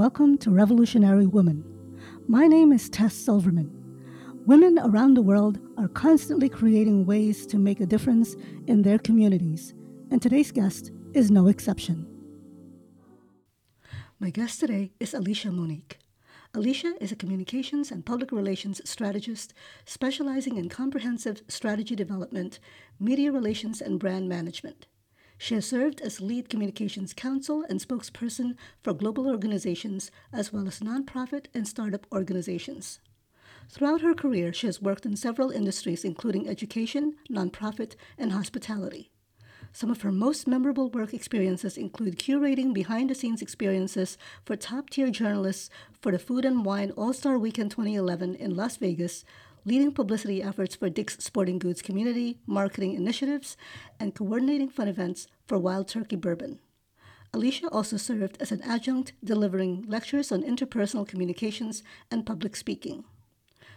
welcome to Revolutionary Woman. My name is Tes Silverman. Women around the world are constantly creating ways to make a difference in their communities, and today's guest is no exception. My guest today is Alisha Monique. Alisha is a communications and public relations strategist specializing in comprehensive strategy development, media relations, and brand management. She has served as lead communications counsel and spokesperson for global organizations as well as nonprofit and startup organizations. Throughout her career, she has worked in several industries, including education, nonprofit, and hospitality. Some of her most memorable work experiences include curating behind the scenes experiences for top tier journalists for the Food and Wine All Star Weekend 2011 in Las Vegas, leading publicity efforts for Dick's Sporting Goods community marketing initiatives, and coordinating fun events for Wild Turkey Bourbon. Alisha also served as an adjunct delivering lectures on interpersonal communications and public speaking.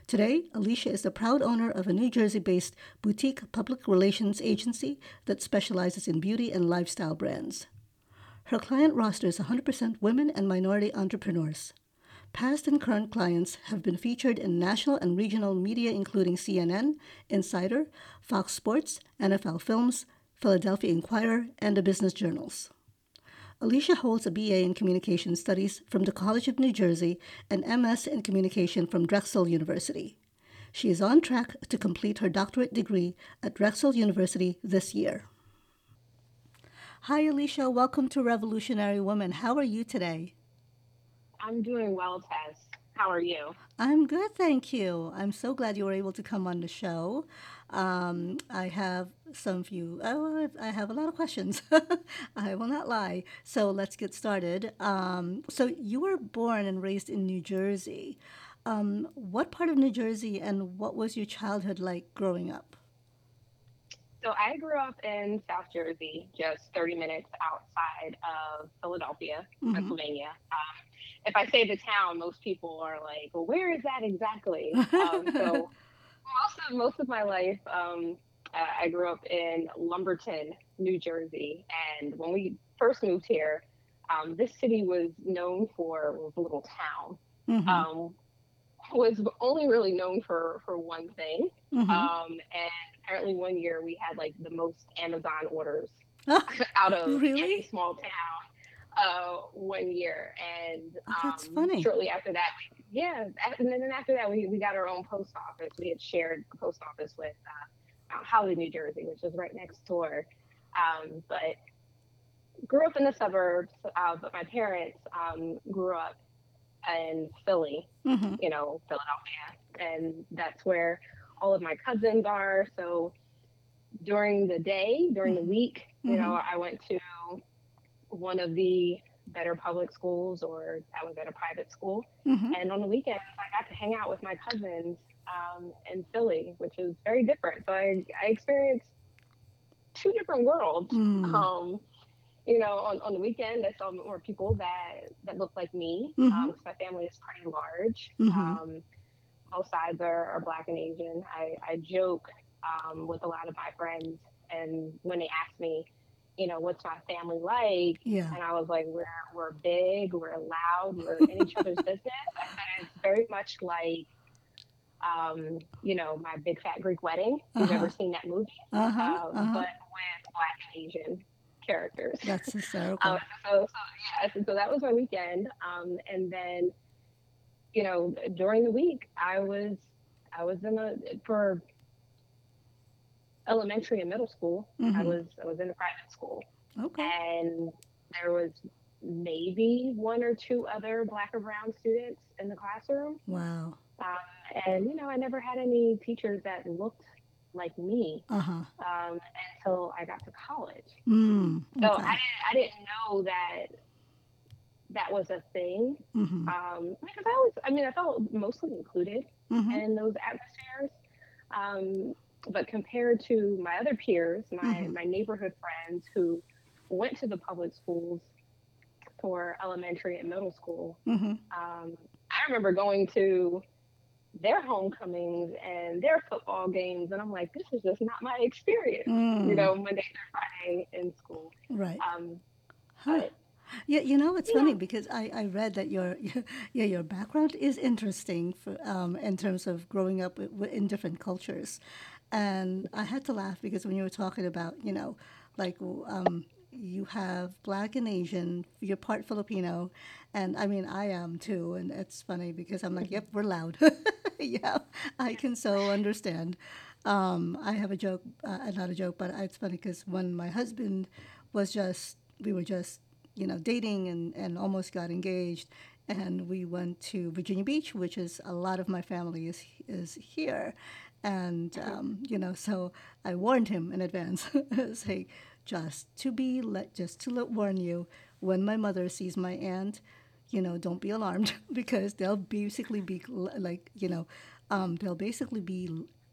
Today, Alisha is the proud owner of a New Jersey based boutique public relations agency that specializes in beauty and lifestyle brands. Her client roster is 100% women and minority entrepreneurs. Past and current clients have been featured in national and regional media, including CNN, Insider, Fox Sports, NFL Films, Philadelphia Inquirer, and the business journals. Alisha holds a BA in Communication Studies from the College of New Jersey and MS in Communication from Drexel University. She is on track to complete her doctorate degree at Drexel University this year. Hi, Alisha. Welcome to Revolutionary Woman. How are you today? I'm doing well, Tes. How are you? I'm good, thank you. I'm so glad you were able to come on the show. Um, I have some few, oh, I have a lot of questions. I will not lie. So let's get started. Um, so you were born and raised in New Jersey. Um, what part of New Jersey and what was your childhood like growing up? So I grew up in South Jersey, just 30 minutes outside of Philadelphia, mm-hmm. Pennsylvania. Um, if I say the town, most people are like, "Well, where is that exactly?" um, so most of most of my life, um, I grew up in Lumberton, New Jersey, and when we first moved here, um, this city was known for was a little town. Mm-hmm. Um, was only really known for for one thing, mm-hmm. um, and apparently one year we had like the most Amazon orders out of really? any small town uh, one year, and oh, that's um, funny. Shortly after that, yeah, and then after that, we, we got our own post office. We had shared a post office with uh, Mount Holly, New Jersey, which is right next door. Um, but grew up in the suburbs, uh, but my parents um, grew up in Philly, mm-hmm. you know, Philadelphia, and that's where all of my cousins are. So during the day, during mm-hmm. the week, you mm-hmm. know, I went to one of the better public schools or I was at a private school. Mm-hmm. And on the weekends, I got to hang out with my cousins um, in Philly, which is very different. So I, I experienced two different worlds. Mm. Um, you know, on, on the weekend, I saw more people that, that looked like me. Mm-hmm. Um, my family is pretty large. Mm-hmm. Um, both sides are, are black and Asian. I, I joke um, with a lot of my friends, and when they ask me, you know, what's my family like? Yeah. And I was like, we're we're big, we're loud, we're in each other's business. And it's very much like, um, you know, my big fat Greek wedding. Uh-huh. You've ever seen that movie? Uh-huh. Uh, uh-huh. But with black and Asian characters. That's hysterical. um, so, so yeah, so, so, that was my weekend. Um, and then, you know, during the week, I was I was in a for elementary and middle school. Mm-hmm. I was I was in a private school. Okay. And there was maybe one or two other black or brown students in the classroom. Wow. Um, and you know, I never had any teachers that looked like me uh-huh. um, until I got to college. Mm, okay. So I didn't I didn't know that that was a thing. Mm-hmm. Um, because I was I mean I felt mostly included mm-hmm. in those atmospheres. Um, but compared to my other peers, my, mm-hmm. my neighborhood friends who went to the public schools for elementary and middle school, mm-hmm. um, I remember going to their homecomings and their football games, and I'm like, this is just not my experience, mm. you know, Monday through Friday in school. Right. Um, huh. Yeah, you know, it's You funny because I, I read that your yeah your background is interesting for um, in terms of growing up in different cultures, and I had to laugh because when you were talking about you know like um, you have black and Asian, you're part Filipino, and I mean I am too, and it's funny because I'm like, yep, we're loud, yeah, I can so understand. Um, I have a joke, uh, not a joke, but it's funny because when my husband was just, we were just, you know, dating and, and almost got engaged, and we went to Virginia Beach, which is a lot of my family is is here, and um, you know, so I warned him in advance, say, just to be let, just to let, warn you, when my mother sees my aunt, you know, don't be alarmed because they'll basically be like, you know, um, they'll basically be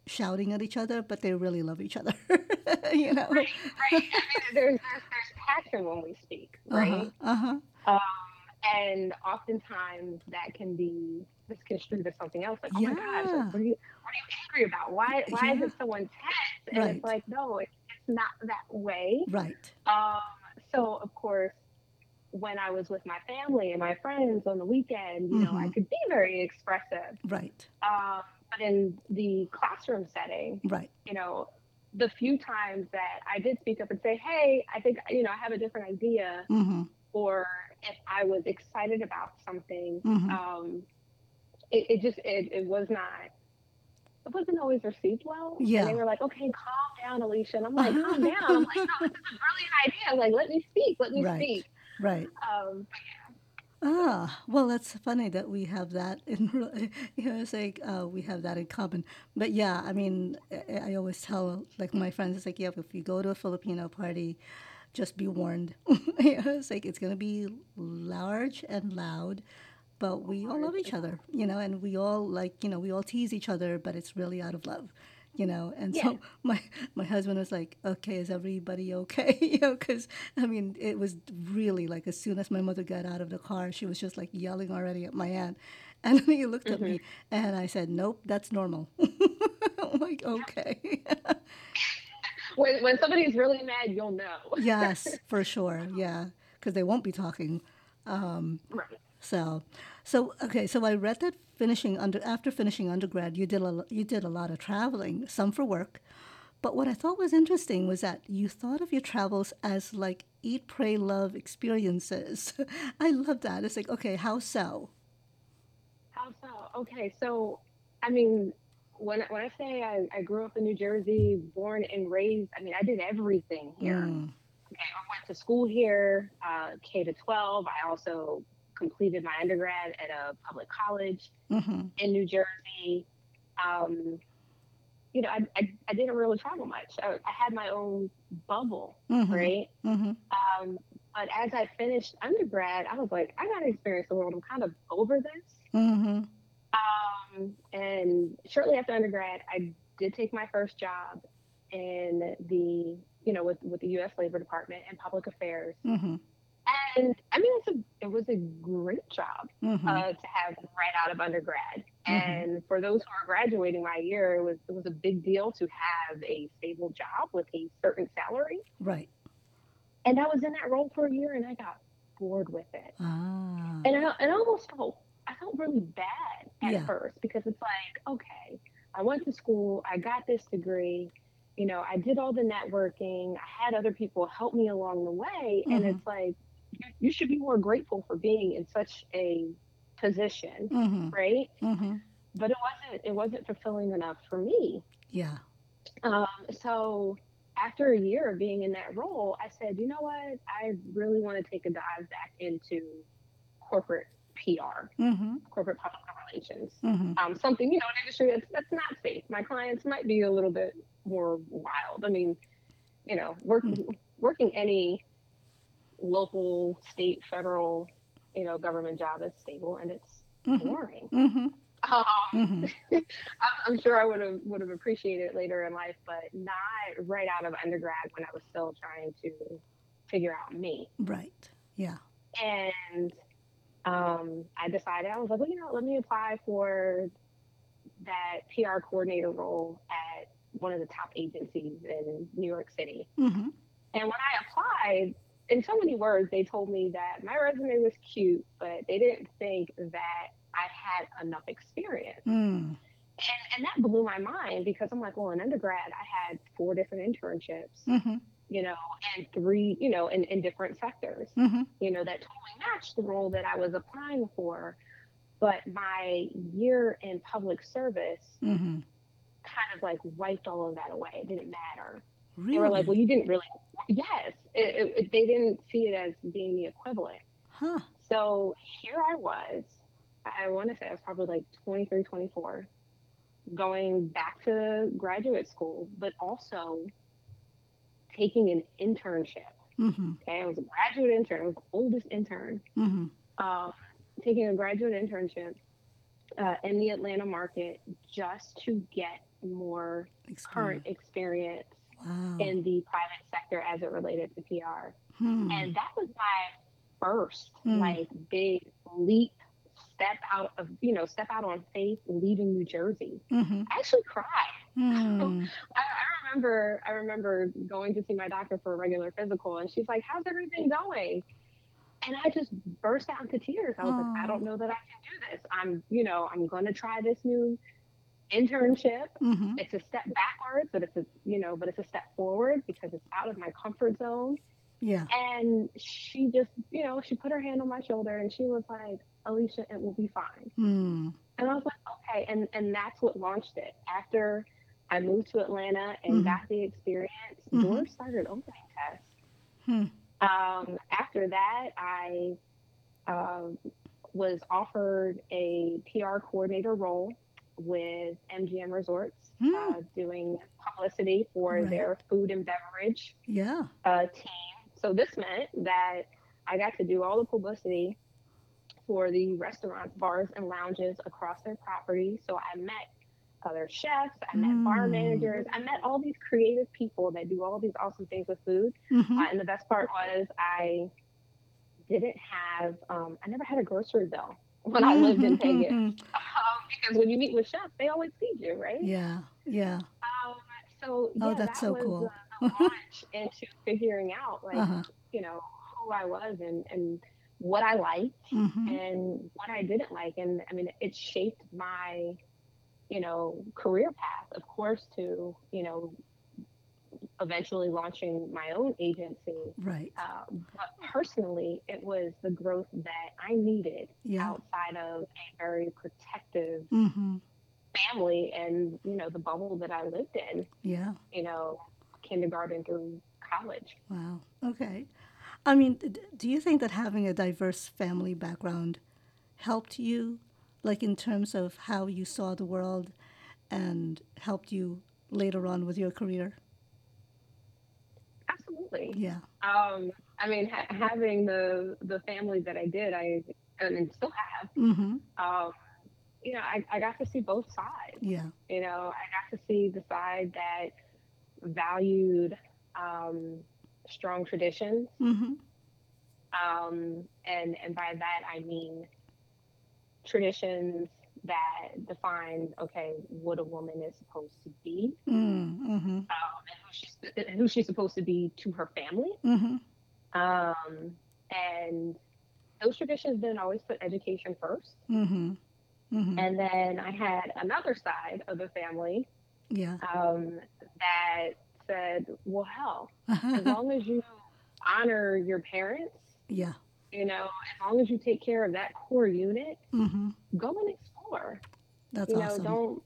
shouting at each other, but they really love each other, you know. right, right. I mean, there's, there's there's passion when we speak, Uh huh. right? Uh huh. Um, and oftentimes that can be misconstrued as something else. Like, oh my gosh, like, what are you what are you angry about? Why why is Yeah. it so intense? And it's Right. like, no, it's, it's not that way. Right. Um, so of course, when I was with my family and my friends on the weekend, you know, I Mm-hmm. could be very expressive. Right. Um, but in the classroom setting, Right. you know, the few times that I did speak up and say, hey, I think, you know, I have a different idea, Mm-hmm. or if I was excited about something, Mm-hmm. um, it, it just, it, it was not, it wasn't always received well. And Yeah. they were like, okay, calm down, Alisha. And I'm like, calm down. I'm like, no, this is a brilliant idea. I'm like, let me speak, let me Right. speak. Right. Um, Ah, well, that's funny that we have that in, you know, it's like uh, we have that in common. But yeah, I mean, I, I always tell like my friends, it's like, yeah, if you go to a Filipino party, just be warned. It's like it's gonna be large and loud, but we all love each other, you know, and we all like, you know, we all tease each other, but it's really out of love, you know. And yeah. so my my husband was like, "Okay, is everybody okay?" you know, because I mean, it was really like as soon as my mother got out of the car, she was just like yelling already at my aunt, and he looked at hmm me, and I said, "Nope, that's normal." I'm like, "Okay." When, when somebody's really mad, you'll know. yes, for sure. Yeah, because they won't be talking. Um, right. So, so okay. So I read that finishing under after finishing undergrad, you did a you did a lot of traveling, some for work. But what I thought was interesting was that you thought of your travels as like eat, pray, love experiences. I love that. It's like okay, how so? How so? Okay, so I mean, when when I say I, I grew up in New Jersey, born and raised, I mean I did everything here. Mm, Okay, I went to school here, uh, K to 12. I also completed my undergrad at a public college mm-hmm. in New Jersey. Um, you know, I, I, I didn't really travel much. I, I had my own bubble, Mm-hmm. right? Mm-hmm. Um, but as I finished undergrad, I was like, I got to experience the world. I'm kind of over this. Mm-hmm. Um, and shortly after undergrad, I did take my first job in the, you know, with, with the U.S. Labor Department and Public Affairs. Mm-hmm. And I mean, it's a, it was a great job Mm-hmm. uh, to have right out of undergrad. Mm-hmm. And for those who are graduating my year, it was it was a big deal to have a stable job with a certain salary. Right. And I was in that role for a year, and I got bored with it. Ah. and I, and I almost felt felt really bad at Yeah. first because it's like, okay, I went to school, I got this degree, you know, I did all the networking, I had other people help me along the way, and Mhm. it's like you, you should be more grateful for being in such a position, Mm-hmm. right? Mm-hmm. But it wasn't it wasn't fulfilling enough for me. Yeah. Um, so after a year of being in that role, I said, you know what? I really want to take a dive back into corporate PR, Mm-hmm. corporate public relations. Mm-hmm. Um, something, you know, an industry that's, that's not safe. My clients might be a little bit more wild. I mean, you know, work, working any local, state, federal, you know, government job is stable and it's Mm-hmm. boring. Mm-hmm. Um, Mm-hmm. I'm I'm sure I would have would have appreciated it later in life, but not right out of undergrad when I was still trying to figure out me. Right. Yeah. And um, I decided I was like, well, you know, let me apply for that PR coordinator role at one of the top agencies in New York City. Mm-hmm. And when I applied, in so many words, they told me that my resume was cute, but they didn't think that I had enough experience. Mm. And, and that blew my mind because I'm like, well, in undergrad, I had four different internships, Mm-hmm. You know, and three, you know, in, in different sectors, Mm-hmm. you know, that totally matched the role that I was applying for. But my year in public service Mm-hmm. kind of like wiped all of that away. It didn't matter. Really? They were like, well, you didn't really, yes, it, it, it- they didn't see it as being the equivalent. huh. So here I was, I want to say I was probably like 23, 24, going back to graduate school, but also taking an internship. Mm-hmm. Okay, I was a graduate intern, I was the oldest intern, Mm-hmm. uh, taking a graduate internship uh, in the Atlanta market just to get more current experience Wow. in the private sector as it related to PR. Hmm. And that was my first Mm. like big leap, step out of you know, step out on faith, leaving New Jersey. Mm-hmm. I actually cried. Hmm. I, I remember I remember going to see my doctor for a regular physical and she's like, How's everything going? And I just burst out into tears. I was like, I don't know that I can do this. I'm, you know, I'm gonna try this new internship. Mm-hmm. It's a step backwards, but it's a you know, but it's a step forward because it's out of my comfort zone. Yeah. And she just, you know, she put her hand on my shoulder and she was like, Alisha, it will be fine. Hmm. And I was like, okay. And and that's what launched it. After I moved to Atlanta and Mhm. got the experience, Mhm. doors started opening Tes. Hmm. Um, after that, I um, was offered a PR coordinator role with MGM Resorts, Hmm. uh, doing publicity for Right. their food and beverage Yeah. uh, team. So this meant that I got to do all the publicity for the restaurants, bars, and lounges across their property. So I met other chefs, I met bar Mm. managers, I met all these creative people that do all these awesome things with food. Mm-hmm. Uh, and the best part was I didn't have, um, I never had a grocery bill when I lived in Vegas. Um, because when you meet with chefs, they always feed you, right? Mm-hmm. Yeah. Yeah. Um, so yeah, Oh, that's that so was cool. uh, the launch into figuring out like Uh-huh. you know who I was and and what I liked Mm-hmm. and what I didn't like, and I mean it shaped my you know career path, of course, to you know eventually launching my own agency. Right. Uh, but personally, it was the growth that I needed Yeah. outside of a very protective Mm-hmm. family and you know the bubble that I lived in. Yeah. You know, kindergarten through college. Wow. Okay. I mean, do you think that having a diverse family background helped you, like in terms of how you saw the world, and helped you later on with your career? Absolutely. Yeah. Um, I mean, ha- having the the family that I did, I and still have. Mm-hmm. Um, you know, I, I got to see both sides. Yeah. You know, I got to see the side that valued um, strong traditions, Mm-hmm. um, and and by that I mean traditions that define okay what a woman is supposed to be, Mm-hmm. um, and who she's who she's supposed to be to her family. Mm-hmm. Um, and those traditions didn't always put education first. Mm-hmm. Mm-hmm. And then I had another side of the family Yeah. um, that said, well, hell, as long as you honor your parents, yeah. You know, as long as you take care of that core unit, Mm-hmm. go and explore. That's you know, awesome. don't,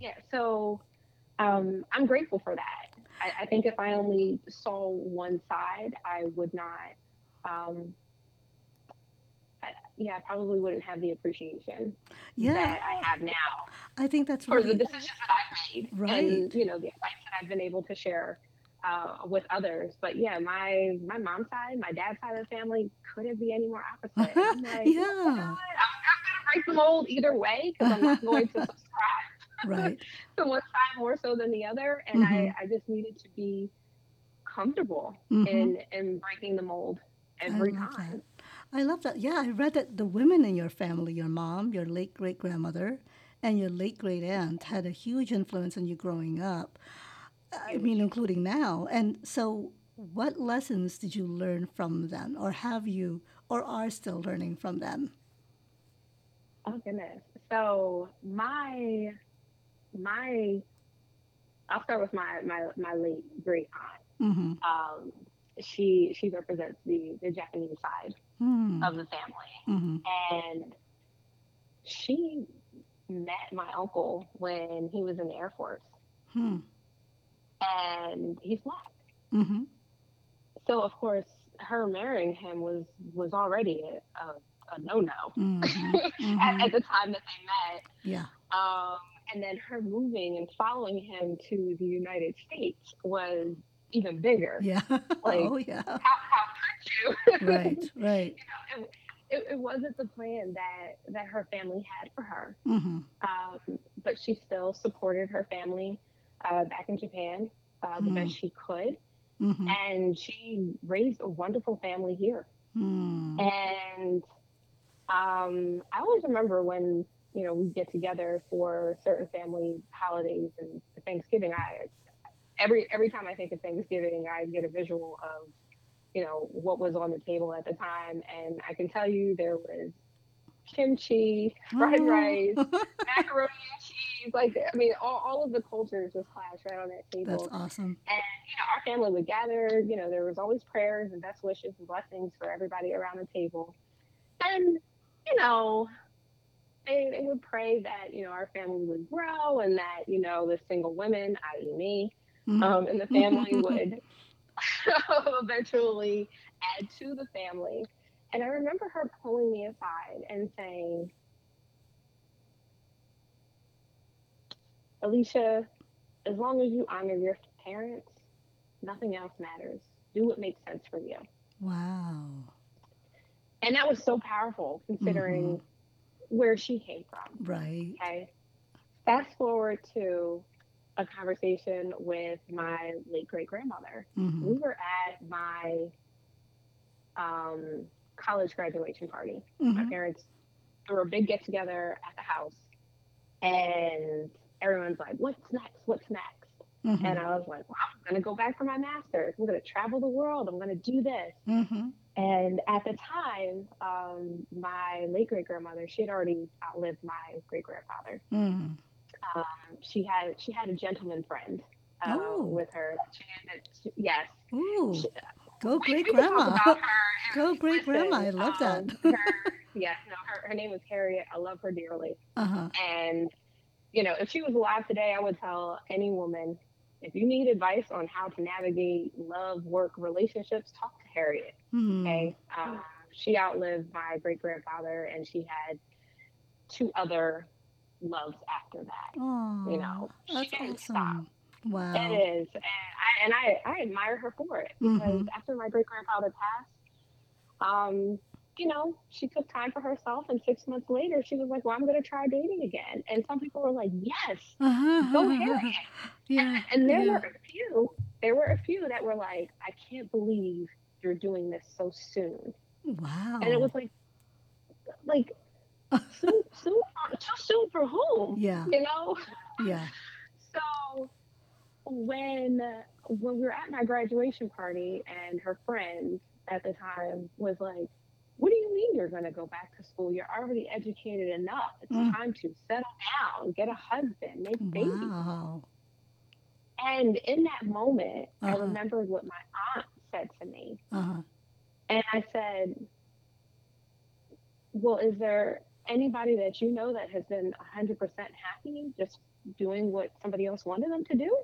yeah. So um, I'm grateful for that. I, I think if I only saw one side, I would not, um, I, yeah, I probably wouldn't have the appreciation yeah. that I have now I think that's for the decisions that I've made Right. and you know the advice that I've been able to share uh, with others. But yeah, my my mom's side, my dad's side of the family couldn't be any more opposite. I'm like, Yeah. "Oh God, I'm, I'm gonna break the mold either way because I'm not going to subscribe right. to one side more so than the other, and Mhm. I I just needed to be comfortable Mhm. in in breaking the mold every that. time. I love that. Yeah, I read that the women in your family, your mom, your late great grandmother, and your late great aunt had a huge influence on you growing up. I mean, including now. And so, what lessons did you learn from them, or have you, or are still learning from them? Oh goodness. So my my I'll start with my my my late great aunt. Mm-hmm. Um, she she represents the the Japanese side Mm-hmm. of the family, Mm-hmm. and she met my uncle when he was in the Air Force, Hmm. And he's black. Mm-hmm. So of course, her marrying him was was already a, a, no no Mm-hmm. at, Mm-hmm. at the time that they met. Yeah. Um, and then her moving and following him to the United States was even bigger. Yeah. Like- oh, yeah. How, how could you? Right. Right. it, it, it wasn't the plan that that her family had for her. Mm-hmm. Um, but she still supported her family uh, back in Japan uh, the Mm. best she could, Mm-hmm. and she raised a wonderful family here. Mm. And um, I always remember when you know we get together for certain family holidays and Thanksgiving. I every every time I think of Thanksgiving, I get a visual of you know what was on the table at the time, and I can tell you there was kimchi, fried rice, macaroni and cheese. Like I mean, all, all of the cultures just clashed right on that table. That's awesome. And you know, our family would gather. You know, there was always prayers and best wishes and blessings for everybody around the table. And you know, they, they would pray that you know our family would grow and that you know the single women, i.e., me, Mhm. um, and the family would eventually add to the family. And I remember her pulling me aside and saying, Alisha, as long as you honor your parents, nothing else matters. Do what makes sense for you. wow. And that was so powerful considering where she came from. Right. Okay. Fast forward to a conversation with my late great grandmother. Mm-hmm. We were at my um, college graduation party. My Mm-hmm. parents threw a big get together at the house, and everyone's like, "What's next? What's next?" Mm-hmm. And I was like, well, "I'm gonna go back for my master's. I'm gonna travel the world. I'm gonna do this." Mm-hmm. And at the time, um, my late great grandmother, she had already outlived my great grandfather. Mm-hmm. Um, she had she had a gentleman friend uh, Oh. with her. She had, she, yes, Ooh. She- Go great we can talk grandma. about her if Go great grandma. I love that. Um, her, yes, no, her, her name was Harriet. I love her dearly. Uh-huh. And, you know, if she was alive today, I would tell any woman if you need advice on how to navigate love, work, relationships, talk to Harriet. Mm. Okay. Um, she outlived my great grandfather and she had two other loves after that. Oh, You know, she didn't stop. Wow. It is, and I and I, I admire her for it because Mhm. after my great grandfather passed, um, you know, she took time for herself, and six months later, she was like, "Well, I'm going to try dating again." And some people were like, "Yes, Uh-huh. go Harriet." yeah. And there yeah. were a few, there were a few that were like, "I can't believe you're doing this so soon," Wow. and it was like, like. soon, soon, too soon for whom? Yeah. You know. Yeah. So when when we were at my graduation party and her friend at the time was like, What do you mean you're gonna go back to school? You're already educated enough. It's Mm. time to settle down, get a husband, make babies. Wow. And in that moment, I Uh-huh. remembered what my aunt said to me. Uh-huh. And I said, Well, is there anybody that you know that has been 100% happy just doing what somebody else wanted them to do?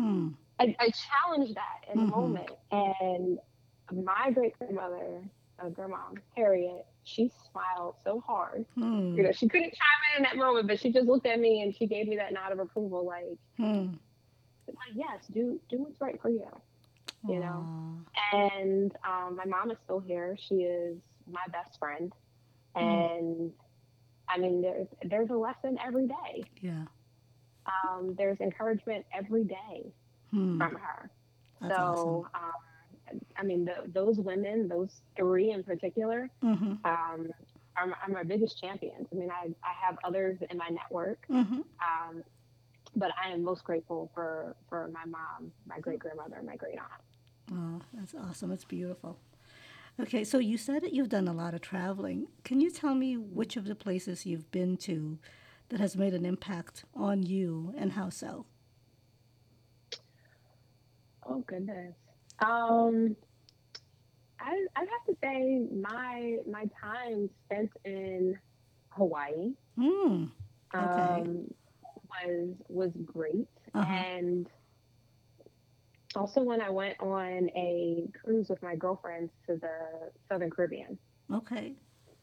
Hmm. I, I challenged that in Mhm. a moment. And my great grandmother, uh, grandma Harriet, she smiled so hard. Hmm. You know, she couldn't chime in in that moment, but she just looked at me and she gave me that nod of approval, like, Hmm. like yes, do do what's right for you. You know. Aw. And um, my mom is still here. She is my best friend, and I mean, there's there's a lesson every day. Yeah. Um, there's encouragement every day Hmm. from her. That's so, um, I mean, th those women, those three in particular, awesome. um, are, my- are my biggest champions. I mean, I, I have others in my network, Mm-hmm. Mm-hmm. um, but I am most grateful for, for my mom, my great grandmother, and my great aunt. Oh, that's awesome. It's beautiful. Okay, so you said that you've done a lot of traveling. Can you tell me which of the places you've been to that has made an impact on you and how so? Oh goodness. Um, I I'd have to say my my time spent in Hawaii Hmm. Okay. um, was was great, Uh-huh. and also when I went on a cruise with my girlfriends to the Southern Caribbean. Okay.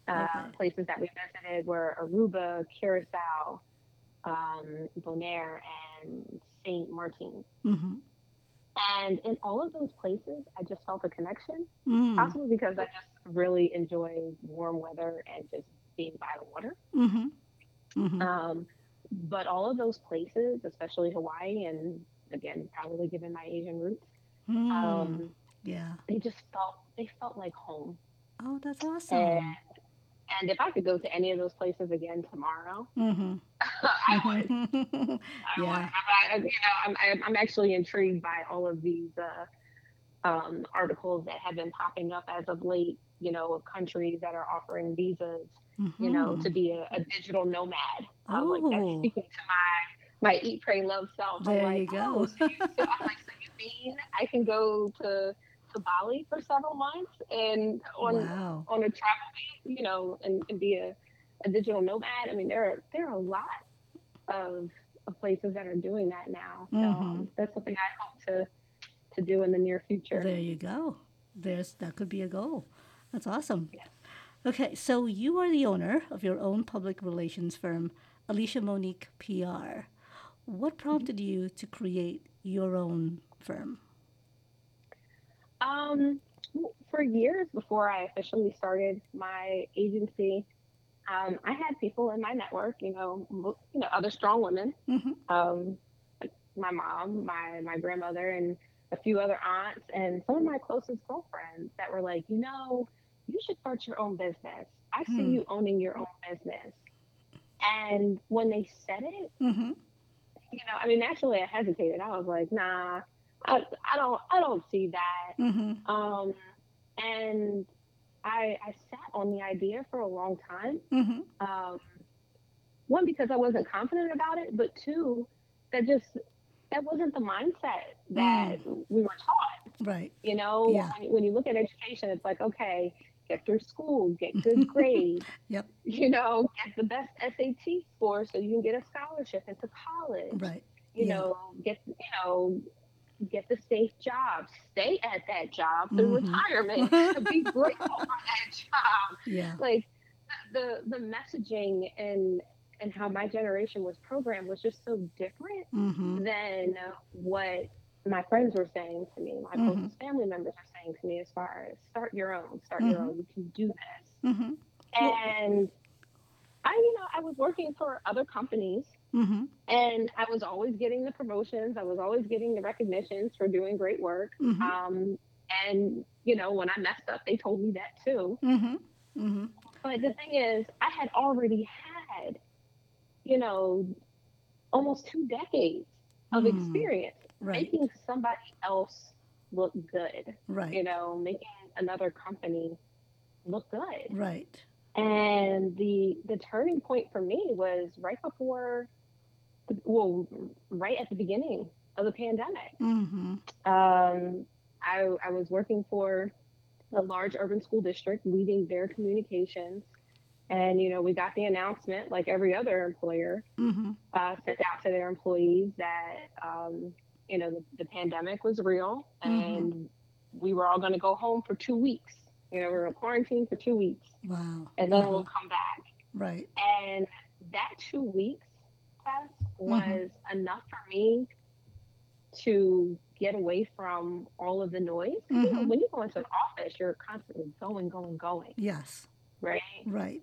Uh, Okay. places that we visited were Aruba, Curacao, um, Bonaire, and Saint Martin. Mm-hmm. And in all of those places, I just felt a connection, Mm. possibly because I just really enjoy warm weather and just being by the water. Mm-hmm. Mm-hmm. Um, but all of those places, especially Hawaii, and again, probably given my Asian roots, Mm. um, Yeah. they just felt they felt like home. Oh, that's awesome. And, and if I could go to any of those places again tomorrow, Mm-hmm. I would. I Yeah. would. I, you know, I'm, I'm I'm actually intrigued by all of these uh, um, articles that have been popping up as of late. You know, of countries that are offering visas. You know, to be a, a digital nomad. Um, like Oh. that's speaking to my my eat, pray, love self. I'm There like, you go. Oh, so you, so I'm like, so you mean I can go to to Bali for several months and on wow. on a travel, you know, and, and be a, a digital nomad. I mean, there are there are a lot of, of places that are doing that now. So um, Mhm. that's something I hope to to do in the near future. There you go. There's that could be a goal. That's awesome. Yeah. Okay, so you are the owner of your own public relations firm, Alisha Monique PR. What prompted you to create your own firm? Um, for years before I officially started my agency, um, I had people in my network, you know, you know, other strong women, Mm-hmm. um, my mom, my my grandmother, and a few other aunts, and some of my closest girlfriends that were like, you know, you should start your own business. I see Hmm. you owning your own business. And when they said it, Mm-hmm. you know, I mean, naturally, I hesitated. I was like, nah, I, I don't, I don't see that. Mm-hmm. Um, and I, I sat on the idea for a long time. Mm-hmm. Um, one, because I wasn't confident about it, but two, that just that wasn't the mindset that we were taught. Right. You know, Yeah. when, when you look at education, it's like, okay, get through school, get good grades. Yep. You know, get the best SAT score so you can get a scholarship into college Right. you Yeah. know, get you know, get the safe job, stay at that job through Mhm. retirement, be grateful for that job. Yeah. Like the the messaging and and how my generation was programmed was just so different Mm-hmm. than what my friends were saying to me, my Mhm. closest family members were saying to me as far as start your own, start your Mhm. own, you can do this. Mm-hmm. And I, you know, I was working for other companies Mm-hmm. and I was always getting the promotions. I was always getting the recognitions for doing great work. Mm-hmm. Um, and you know, when I messed up, they told me that too. Mm-hmm. Mm-hmm. But the thing is, I had already had, you know, almost two decades of Mm. experience Right. making somebody else look good. Right. You know, making another company look good. Right. And the the turning point for me was right before, well, right at the beginning of the pandemic. Mm-hmm. Um, I I was working for a large urban school district, leading their communications, and you know we got the announcement, like every other employer, Mm-hmm. uh, sent out to their employees that um, you know the, the pandemic was real and we were all going to go home for two weeks. You know, we were in quarantine for two weeks, Wow. and then Uh-huh. we'll come back. Right. And that two weeks was enough for me to get away from all of the noise. 'Cause, You know, Mhm. when you go into an office, you're constantly going, going, going, Yes. right? Right.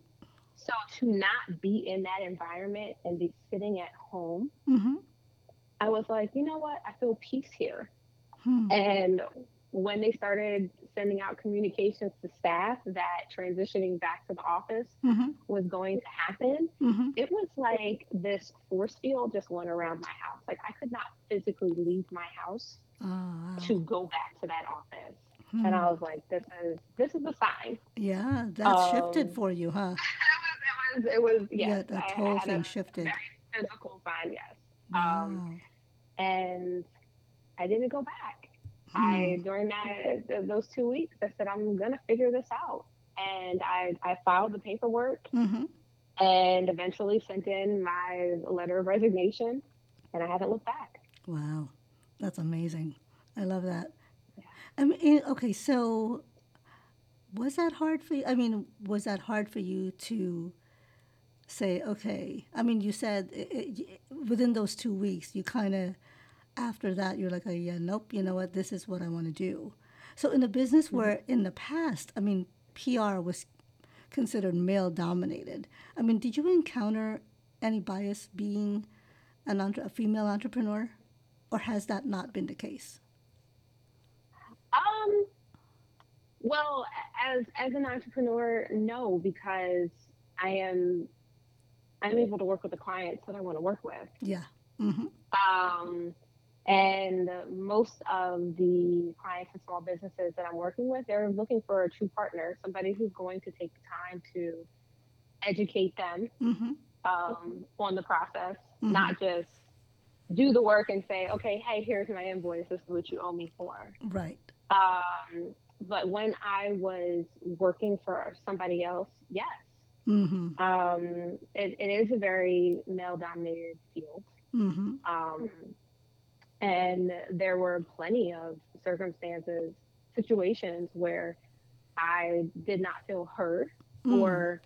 So to not be in that environment and be sitting at home, Mm-hmm. I was like, you know what? I feel peace here. Hmm. And when they started sending out communications to staff that transitioning back to the office Mm-hmm. was going to happen, Mm-hmm. it was like this force field just went around my house. Like I could not physically leave my house Oh, wow. to go back to that office. and I was like, "This is this is a sign." Yeah, that shifted Um, for you, huh? it was it was it was Yeah, yes, that I, I whole thing a shifted. very physical sign, yes. Wow. Um, and I didn't go back. Hmm. I during that th- those two weeks, I said I'm gonna figure this out, and I I filed the paperwork Mm-hmm. and eventually sent in my letter of resignation, and I haven't looked back. Wow, that's amazing. I love that. Yeah. I mean, eh, okay, so was that hard for you? I mean, was that hard for you to say, okay? I mean, you said it, it, within those two weeks, you kind of, after that, you're like, oh, yeah, nope, you know what, this is what I want to do. So in a business where in the past, I mean, PR was considered male dominated. I mean, did you encounter any bias being an entre- a female entrepreneur, or has that not been the case? Um, well, as as an entrepreneur, no, because I am I'm able to work with the clients that I want to work with. Yeah. Mm-hmm. Um, and most of the clients and small businesses that I'm working with, they're looking for a true partner, somebody who's going to take the time to educate them Mm-hmm. um, on the process, Mhm. not just do the work and say, okay, hey, here's my invoice. This is what you owe me for. Right. Um, but when I was working for somebody else, yes, Mm-hmm. um, it, it is a very male dominated field. Mm-hmm. Um, and there were plenty of circumstances, situations where I did not feel heard, Mm. or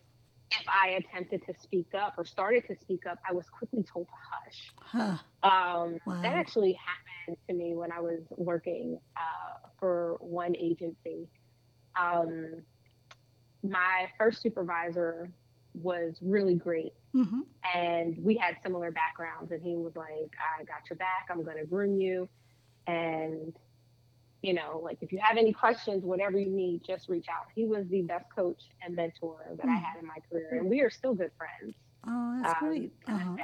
if I attempted to speak up or started to speak up, I was quickly told to hush. Huh. Um, Wow. That actually happened to me when I was working uh, for one agency. Um, my first supervisor was really great, Mm-hmm. and we had similar backgrounds. And he was like, "I got your back. I'm going to groom you, and you know, like if you have any questions, whatever you need, just reach out." He was the best coach and mentor that I Mm. had in my career, and we are still good friends. Oh, that's um, great. this Uh-huh.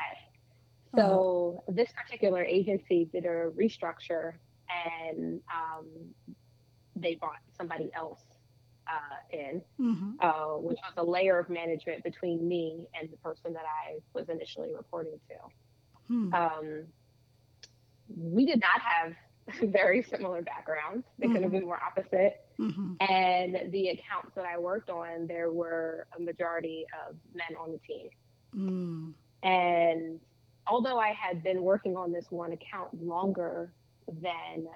So this particular agency did a restructure, and um, they brought somebody else uh, in, Mm-hmm. uh, which was a layer of management between me and the person that I was initially reporting to. Hmm. Um, we did not have very similar backgrounds; they couldn't have been more opposite. Mm-hmm. And the accounts that I worked on, there were a majority of men on the team. Mm. And although I had been working on this one account longer than,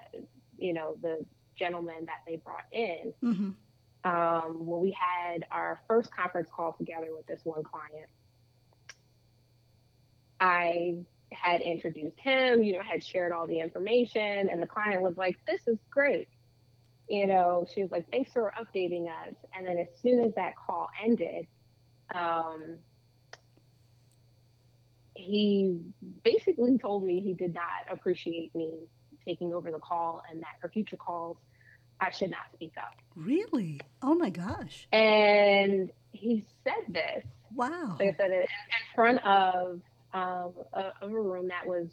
you know, the gentleman that they brought in, Mm-hmm. Um, when we had our first conference call together with this one client, I had introduced him, you know, had shared all the information, and the client was like, This is great. You know, she was like, Thanks for updating us. And then as soon as that call ended, um, he basically told me he did not appreciate me taking over the call and that for future calls, I should not speak up. Really? Oh my gosh. And he said this, Wow. like I said, in, in front of um, a, of a room that was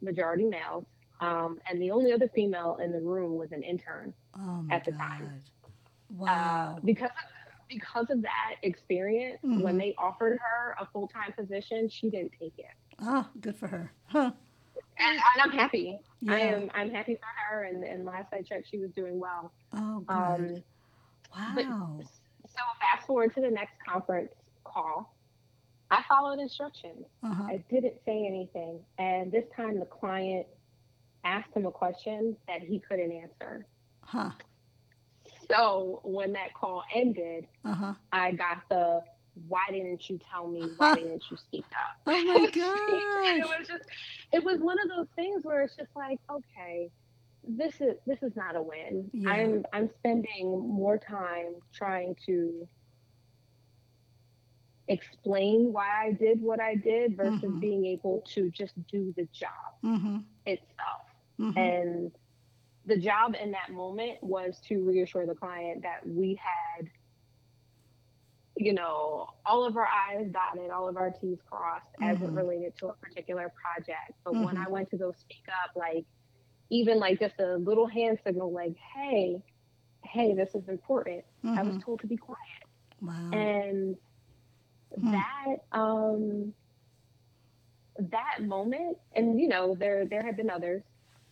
majority males. Um, and the only other female in the room was an intern. Oh my at the God. time. Wow. Uh, because because of that experience, Mhm. when they offered her a full time position, she didn't take it. Ah, good for her. Huh. And, and I'm happy. Yeah. I am I'm happy for her. And, and last I checked, she was doing well. Oh. Um, but- wow. So fast forward to the next conference call. I followed instructions. Uh-huh. I didn't say anything. And this time the client asked him a question that he couldn't answer. Huh. So when that call ended, Uh-huh. I got the why didn't you tell me? Why didn't you speak up? Oh my god! it was just it was one of those things where it's just like, okay, this is this is not a win. Yeah. I'm I'm spending more time trying to explain why I did what I did versus Mhm. being able to just do the job Mm-hmm. itself. Mm-hmm. And the job in that moment was to reassure the client that we had, you know, all of our I's dotted, all of our T's crossed as it Mhm. related to a particular project. But when Mhm. I went to go speak up, like, even like just a little hand signal, like, hey, hey, this is important. Mm-hmm. I was told to be quiet. wow. And Hmm. that um that moment, and you know, there there have been others,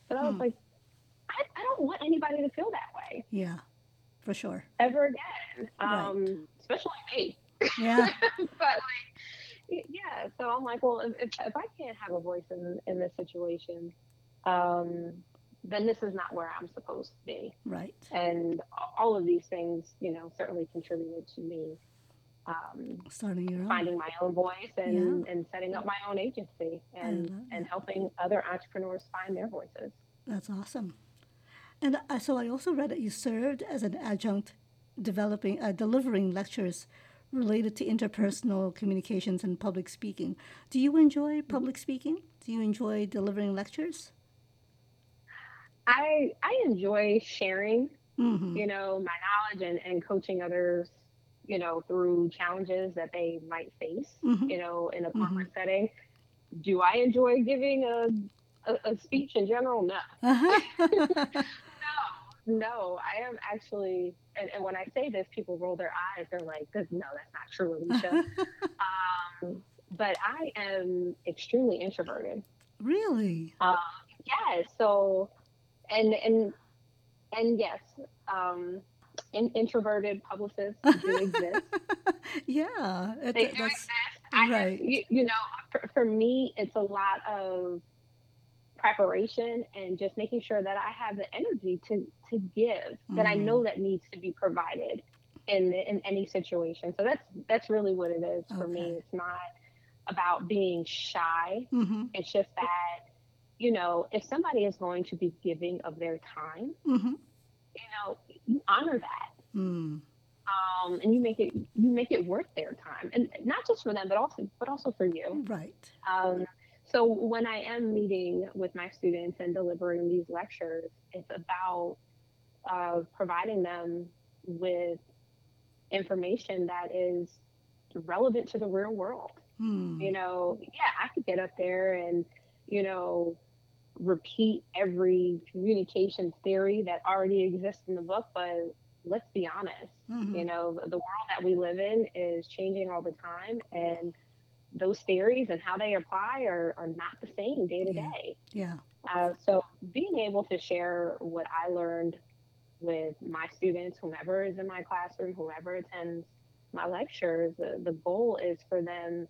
but I was Hmm. like, I, I don't want anybody to feel that way yeah, for sure. ever again. Right. Um, especially me. Yeah. but like yeah so i'm like well if, if, i can't have a voice in, in this situation um then this is not where i'm supposed to be right. and all of these things you know certainly contributed to me um, Starting your own. finding my own voice and, and setting up my own agency and and helping other entrepreneurs find their voices That's awesome. And I, so I also read that you served as an adjunct, developing, uh, delivering lectures related to interpersonal communications and public speaking. Do you enjoy public speaking? Do you enjoy delivering lectures? i i enjoy sharing Mm-hmm. you know, my knowledge and, and coaching others, you know, through challenges that they might face, Mhm. you know, in a Mhm. corporate setting. Do I enjoy giving a, a, a speech in general? No. No. I am actually, and, and when I say this, people roll their eyes. They're like, no, that's not true, Alisha. um, but I am extremely introverted. really? Uh, yeah. So, and and and yes, um, in, introverted publicists do exist. yeah. They do that's exist. I, right. You, you know, for, for me, it's a lot of preparation and just making sure that I have the energy to to give that I know that needs to be provided in in any situation. So that's that's really what it is for me. It's not about being shy. Mm-hmm. It's just that you know, if somebody is going to be giving of their time, Mm-hmm. you know, you honor that. Mm. Um, and you make it you make it worth their time, and not just for them, but also but also for you. Right. Um, so when I am meeting with my students and delivering these lectures, it's about uh, providing them with information that is relevant to the real world. Mm. You know, yeah, I could get up there and you know repeat every communication theory that already exists in the book, but let's be honest Mhm. you know the, the world that we live in is changing all the time and those theories and how they apply are, are not the same day to day Yeah. Uh, so being able to share what i learned with my students whomever is in my classroom whoever attends my lectures the, the goal is for them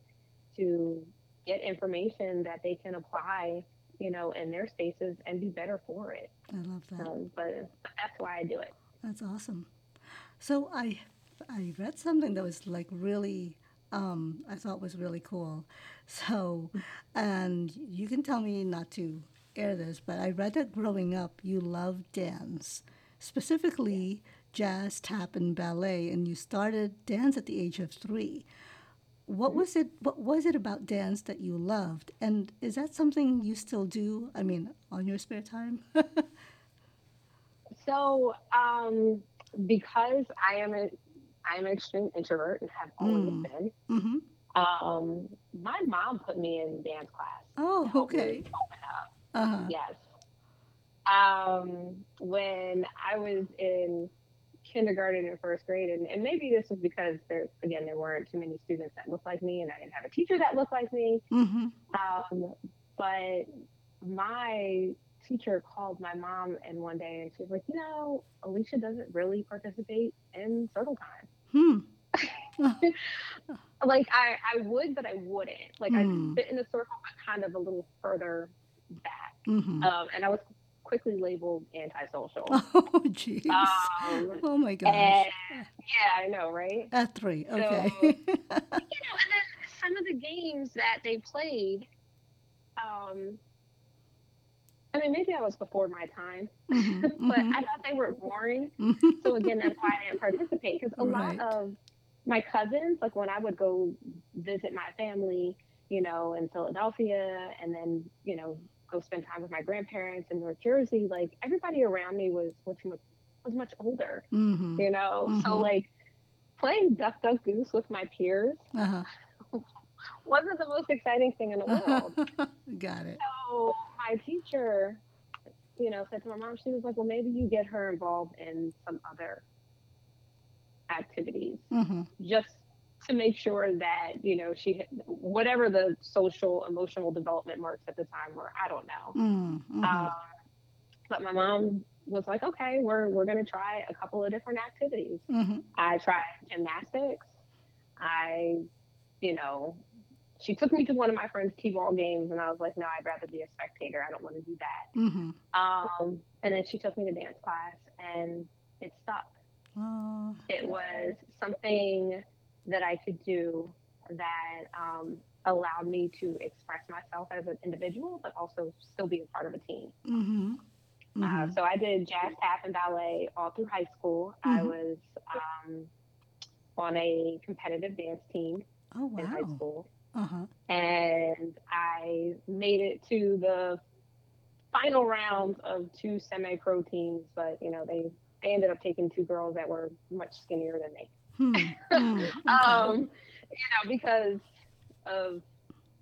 to get information that they can apply you know in their spaces and be better for it I love that. um, but that's why i do it That's awesome. So I I read something that was like really um, I thought was really cool. So and you can tell me not to air this, but I read that growing up you loved dance, specifically jazz, tap, and ballet, and you started dance at the age of three. What was it? What was it about dance that you loved? And is that something you still do? I mean, on your spare time? So, um, because I am a, I am an extreme introvert and have always Mm. been. mm-hmm. Um, my mom put me in dance class. Oh, to help me okay. Uh-huh. Yes. Um, when I was in kindergarten and first grade, and, and maybe this was because there, again, there weren't too many students that looked like me, and I didn't have a teacher that looked like me. Mm-hmm. Um, but my teacher called my mom and one day and she was like, you know, Alisha doesn't really participate in circle time. Hmm. Like I, I would, but I wouldn't. Like Hmm. I fit in the circle, but kind of a little further back. Mm-hmm. Um, and I was quickly labeled antisocial. Oh, jeez. Um, oh my gosh. and yeah, I know, right? At three. Okay. you know, and then some of the games that they played, um, I mean, maybe I was before my time, Mhm, but mhm, I thought they were boring. So again, that's why I didn't participate because a Right. lot of my cousins, like when I would go visit my family, you know, in Philadelphia, and then you know go spend time with my grandparents in North Jersey, like everybody around me was was much was much older, Mhm. you know. So Mhm. like playing Duck Duck Goose with my peers Uh-huh. Wasn't the most exciting thing in the world. Got it. so my teacher you know, said to my mom, she was like, well, maybe you get her involved in some other activities Mm-hmm. just to make sure that, you know, she, whatever the social, emotional development marks at the time were, I don't know. Mm-hmm. Um, but my mom was like, okay, we're, we're going to try a couple of different activities. mm-hmm. I tried gymnastics. I, you know, she took me to one of my friend's t-ball games, and I was like, no, I'd rather be a spectator. I don't want to do that. Mm-hmm. Um, and then she took me to dance class, and it stuck. Oh, It was something that I could do that um, allowed me to express myself as an individual, but also still be a part of a team. mm-hmm. Uh, Mm-hmm. so I did jazz, tap, and ballet all through high school. I Mhm. was um, on a competitive dance team oh, in high school, Uh-huh. and I made it to the final rounds of two semi-pro teams. But you know, they they ended up taking two girls that were much skinnier than me. Hmm. Hmm. Okay. Um, you know, because of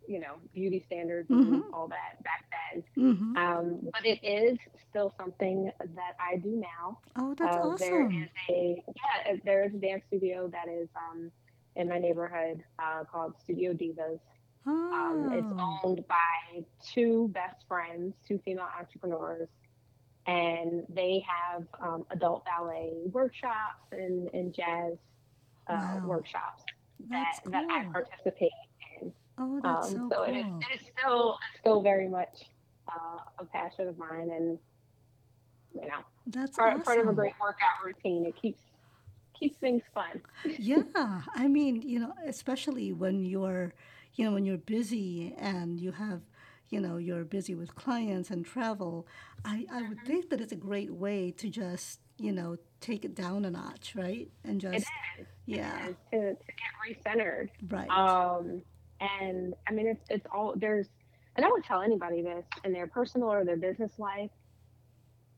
you know beauty standards and Mhm. all that back then. mm-hmm. Um, but it is still something that I do now. Oh, that's Uh, awesome. is a yeah, there is a dance studio that is um, in my neighborhood uh, called Studio Divas. Um, it's Oh. owned by two best friends, two female entrepreneurs, and they have um, adult ballet workshops and, and jazz uh, Wow. workshops that, That's that I participate in. Oh, that's Um, so so it, is, it is still still very much uh, a passion of mine, and you know, That's part, awesome. part of a great workout routine. It keeps keeps things fun. yeah i mean you know especially when you're you know when you're busy and you have you know you're busy with clients and travel i i would think that it's a great way to just you know take it down a notch right and just is yeah and to, to get recentered. right Um, and I mean, it's it's all there's, and I would tell anybody this in their personal or their business life.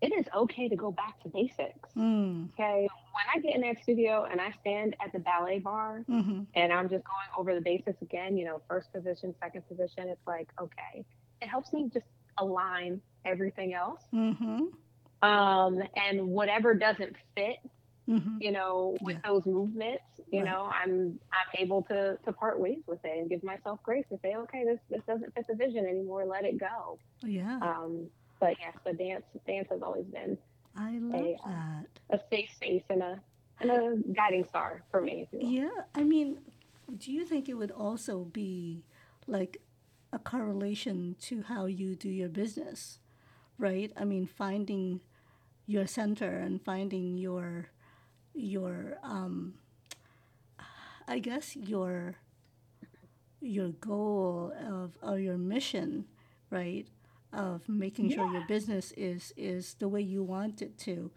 It is okay to go back to basics. mm, Okay, when I get in that studio and I stand at the ballet bar mm-hmm, and I'm just going over the basics again, you know, first position, second position, it's like, okay, it helps me just align everything else. mm-hmm, Um, and whatever doesn't fit, mm-hmm. you know, with Yeah. those movements, you Right. know, I'm I'm able to to part ways with it and give myself grace and say, okay, this this doesn't fit the vision anymore, let it go. yeah Um, but yes, the dance dance has always been i love a, uh, that a safe space and a and a guiding star for me. If you will. Yeah, I mean, do you think it would also be like a correlation to how you do your business, right? I mean, finding your center and finding your your um I guess your your goal of or your mission, right? Of making sure your business is is the way you want it to.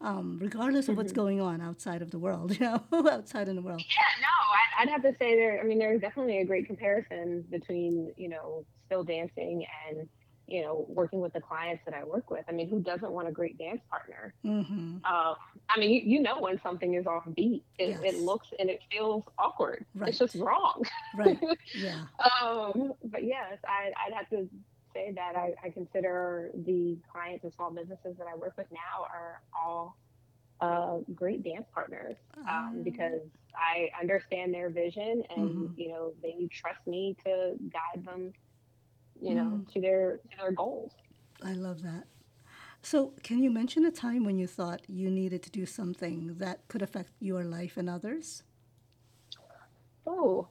Um, regardless of what's going on outside of the world, you know, outside in the world. Yeah, no, I, I'd have to say there. I mean, there's definitely a great comparison between you know still dancing and you know working with the clients that I work with. I mean, who doesn't want a great dance partner? Mm-hmm. Um, I mean, you, you know when something is off beat. It, Yes. it looks and it feels awkward. Right. It's just wrong. Right. Yeah. Um, but yes, I, I'd have to say that I, I consider the clients and small businesses that I work with now are all uh, great dance partners um, because I understand their vision and Mhm. you know they trust me to guide them, you know, Mm. to their to their goals. I love that. So, can you mention a time when you thought you needed to do something that could affect your life and others? Oh,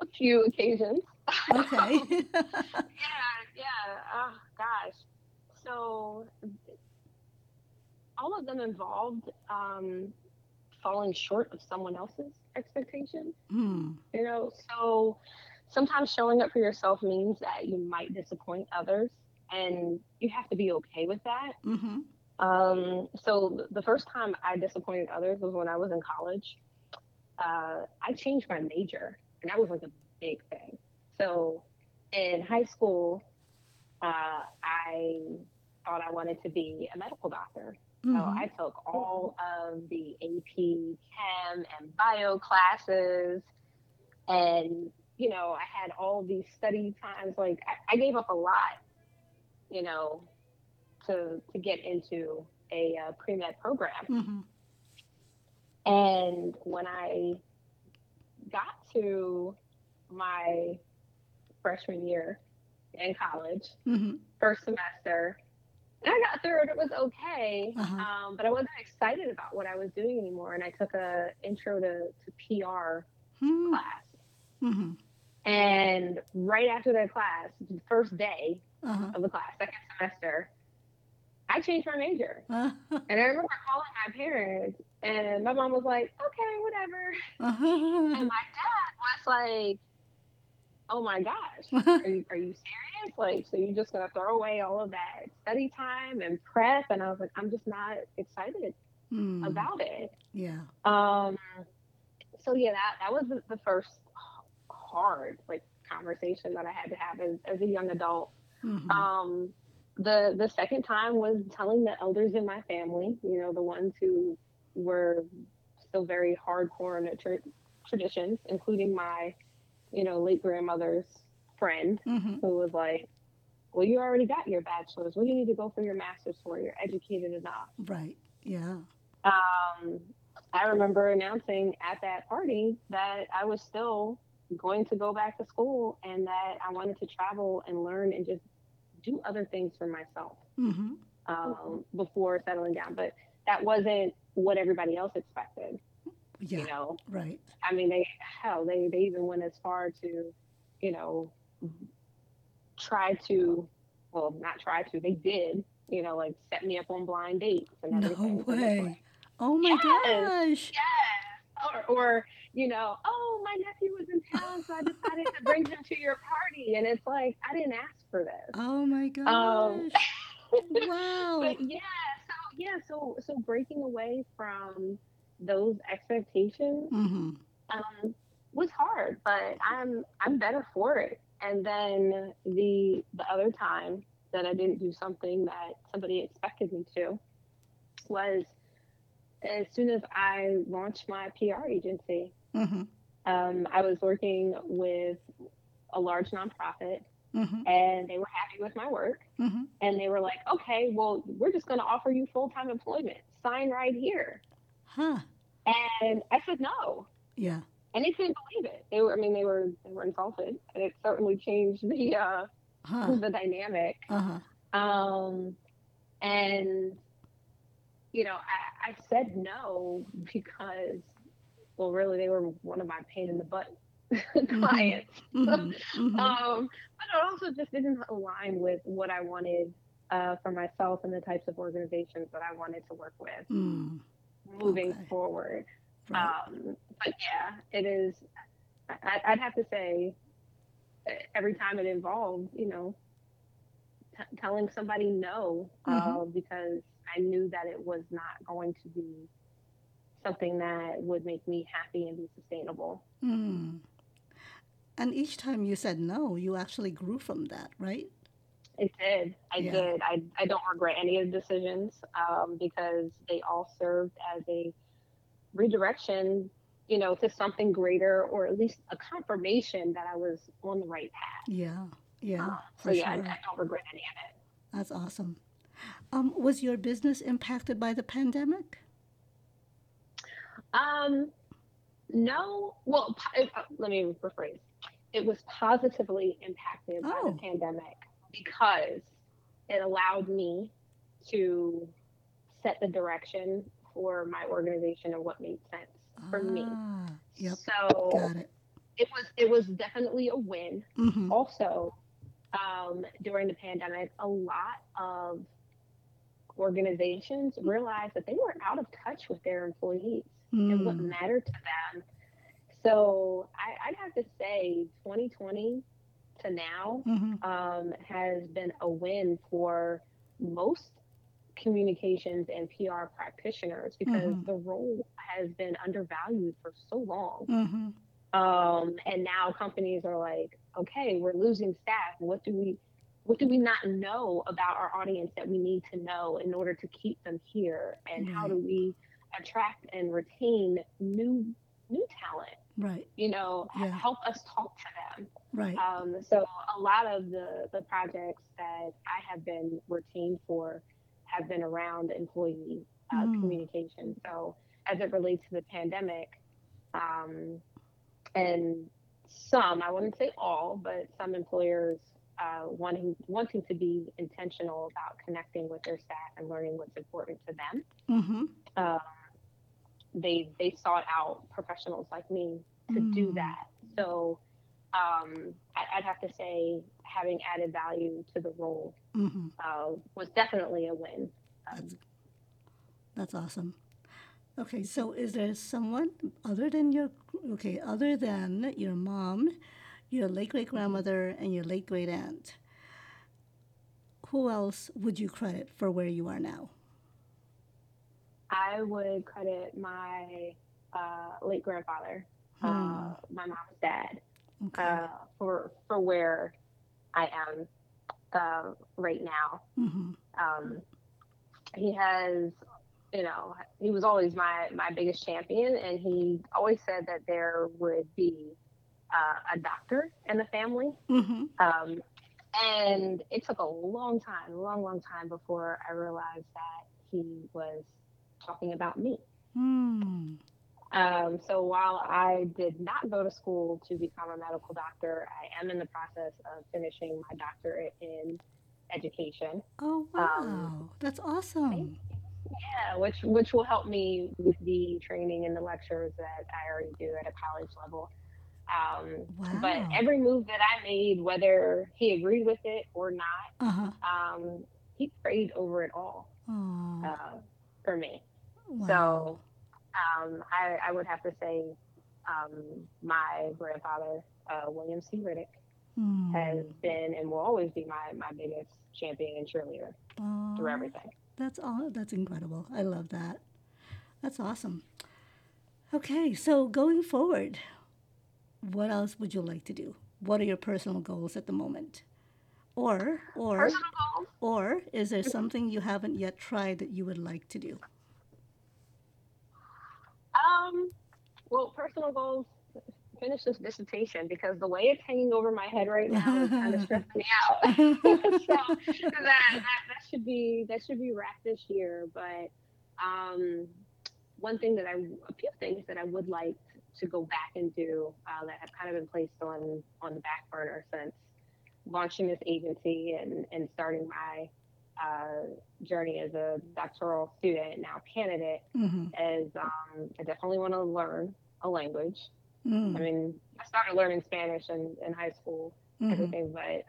a few occasions. Okay. yeah, yeah. Oh gosh. So all of them involved um, falling short of someone else's expectations. hmm. You know, so sometimes showing up for yourself means that you might disappoint others, and you have to be okay with that. Mm-hmm. Um, so the first time I disappointed others was when I was in college. Uh, I changed my major, and that was like a big thing. So in high school, uh, I thought I wanted to be a medical doctor. So Mm-hmm. I took all of the AP Chem and bio classes, and you know I had all these study times. Like I, I gave up a lot, you know, to to get into a uh, pre med program. Mm-hmm. And when I got to my freshman year in college, Mm-hmm. first semester, and I got through it. It was okay, Uh-huh. um, but I wasn't excited about what I was doing anymore. And I took a intro to, to PR Mm-hmm. class. Mm-hmm. And right after that class, the first day Uh-huh. of the class, second semester, I changed my major. Uh-huh. And I remember calling my parents, and my mom was like, okay, whatever. And Uh-huh. my dad was like, oh my gosh, are you, are you serious? Like, so you're just going to throw away all of that study time and prep? And I was like, I'm just not excited Mm. about it. Yeah. Um, so yeah, that, that was the, the first hard like conversation that I had to have as, as a young adult. Mm-hmm. Um, the the second time was telling the elders in my family, you know, the ones who were still very hardcore in the tra- traditions, including my, you know, late grandmother's friend, mm-hmm. who was like, "Well, you already got your bachelor's. What do you need to go for your master's for? You're educated enough." Right. Yeah. um, I remember announcing at that party that I was still going to go back to school and that I wanted to travel and learn and just do other things for myself Mm-hmm. um, before settling down. But that wasn't what everybody else expected. Yeah. You know, Right. I mean, they hell, they they even went as far to, you know, try to, well, not try to, they did, you know, like set me up on blind dates and No everything. Like, way. Oh my Yes. gosh. or, or you know, oh, my nephew was in town, so I decided to bring him to your party, and it's like I didn't ask for this. Oh my gosh. Um, wow. But yeah, so yeah, so so breaking away from those expectations Mm-hmm. um, was hard, but I'm I'm better for it. And then the the other time that I didn't do something that somebody expected me to was as soon as I launched my PR agency. Mm-hmm. Um, I was working with a large nonprofit, Mm-hmm. and they were happy with my work. Mm-hmm. And they were like, "Okay, well, we're just going to offer you full time employment. Sign right here." Huh. And I said no. Yeah. and they couldn't believe it. They were, I mean, they were, they were insulted, and it certainly changed the uh, Huh. the dynamic. Uh-huh. Um, and you know, I, I said no because, well, really, they were one of my pain in the butt clients. Mm-hmm. Mm-hmm. Um, but it also just didn't align with what I wanted uh, for myself and the types of organizations that I wanted to work with Mm. Moving Okay. forward. Right. Um, but yeah, it is. I, I'd have to say, uh, every time it involved, you know, t- telling somebody no uh, because I knew that it was not going to be something that would make me happy and be sustainable. Mm. And each time you said no, you actually grew from that, right? It did. I Yeah. did. I, I don't regret any of the decisions um, because they all served as a redirection, you know, to something greater or at least a confirmation that I was on the right path. Yeah. Yeah. Uh, so yeah, I, sure. I don't regret any of it. That's awesome. Um, was your business impacted by the pandemic? Um, no. Well, uh, let me rephrase. It was positively impacted by Oh. the pandemic because it allowed me to set the direction for my organization and what made sense for me. Ah, Yep. So Got it. it was it was definitely a win. Mm-hmm. Also, um, during the pandemic, a lot of organizations realized that they were out of touch with their employees and what Mm. mattered to them. So I, I'd have to say 2020 to now Mm-hmm. um, has been a win for most communications and PR practitioners because Mhm. the role has been undervalued for so long. Mm-hmm. Um, and now companies are like, okay, we're losing staff. What do we what do we not know about our audience that we need to know in order to keep them here? And how do we attract and retain new new talent? Right. You know, Yeah. help us talk to them. Right. Um, so a lot of the the projects that I have been retained for have been around employee uh, Mm. communication. So as it relates to the pandemic, um, and some, I wouldn't say all, but some employers uh, wanting wanting to be intentional about connecting with their staff and learning what's important to them. Mm-hmm. Uh, they they sought out professionals like me to do Mm. that. So um, I, I'd have to say having added value to the role Mm-hmm. uh, was definitely a win. Um, That's that's awesome. Okay, so is there someone other than your okay, other than your mom, your late great grandmother, and your late great aunt? Who else would you credit for where you are now? I would credit my uh, late grandfather, Hmm. uh, my mom's dad, Okay. uh, for for where I am uh, right now. mm-hmm. Um, he has, you know, he was always my my biggest champion, and he always said that there would be uh, a doctor in the family. Mm-hmm. Um, and it took a long time, a long, long time before I realized that he was talking about me. Mm. Um, so while I did not go to school to become a medical doctor, I am in the process of finishing my doctorate in education. Oh wow, Um, that's awesome. Yeah, which which will help me with the training and the lectures that I already do at a college level. Um, But every move that I made, whether he agreed with it or not, Uh huh. um, he prayed over it all uh, for me. wow. So um, I, I would have to say um, my grandfather, uh, William C. Riddick, Mm. has been and will always be my, my biggest champion and cheerleader through everything. That's all. That's incredible. I love that. That's awesome. Okay, so going forward, what else would you like to do? What are your personal goals at the moment? Or, or, Personal goals? or is there something you haven't yet tried that you would like to do? Um, well, personal goals. Finish this dissertation because the way it's hanging over my head right now is kind of stressing me out. so that, that that should be that should be wrapped this year. But um, one thing that I a few things that I would like to go back and do uh, that have kind of been placed on on the back burner since launching this agency and and starting my uh, journey as a doctoral student now candidate mm-hmm. is um, I definitely want to learn a language. Mm. I mean, I started learning Spanish in, in high school, Mhm. everything, but I,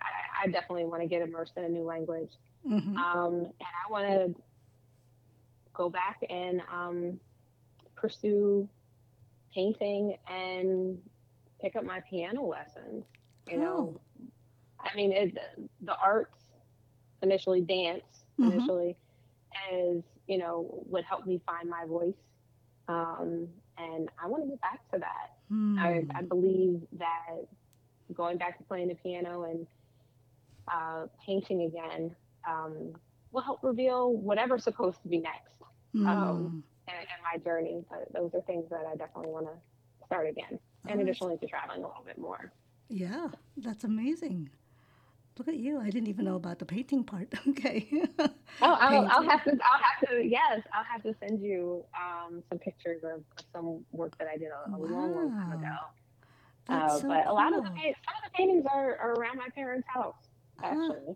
I definitely want to get immersed in a new language. Mhm. Um, and I want to go back and um, pursue painting and pick up my piano lessons. You know, Oh. I mean, it, the arts, initially dance, Mhm. initially, as you know, would help me find my voice. Um, and I want to get back to that. Mm. I, I believe that going back to playing the piano and uh, painting again um, will help reveal whatever's supposed to be next Mm. um, in, in my journey. But those are things that I definitely want to start again, and Oh, that's- addition to traveling a little bit more. Yeah, that's amazing. Look at you. I didn't even know about the painting part. Okay. Oh, I'll, I'll have to. I'll have to. Yes, I'll have to send you um, some pictures of, of some work that I did a, a long, long time ago. Uh, so but a lot of the some of the paintings are, are around my parents' house. Ah, Actually,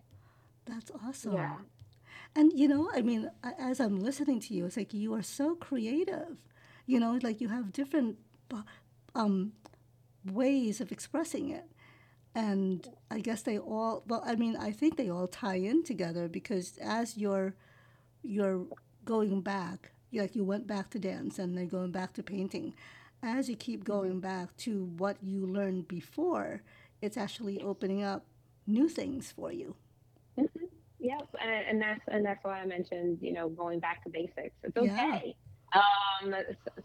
That's awesome. yeah. And you know, I mean, as I'm listening to you, it's like you are so creative. You know, like you have different um, ways of expressing it. And I guess they all, well, I mean, I think they all tie in together because as you're, you're going back, like you went back to dance and then going back to painting, as you keep going back to what you learned before, it's actually opening up new things for you. Yep, and, and that's and that's why I mentioned you know going back to basics. It's Yeah. okay. Um,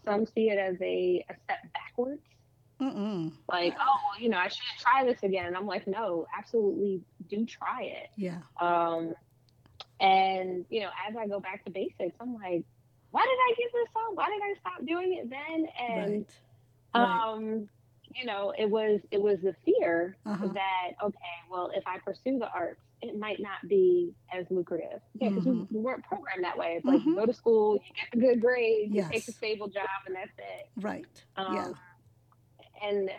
some see it as a, a step backwards, Mm-mm. like oh you know I should try this again. And I'm like no, absolutely do try it. Yeah. Um, and you know as I go back to basics, I'm like, why did I give this up? Why did I stop doing it then? And Right. Right. um, you know it was it was the fear Uh-huh. that okay, well if I pursue the arts it might not be as lucrative. Yeah, because Mhm. we, we weren't programmed that way. It's like Mhm. you go to school, you get a good grade, you take a stable job, and that's it. Right. Um, yeah. And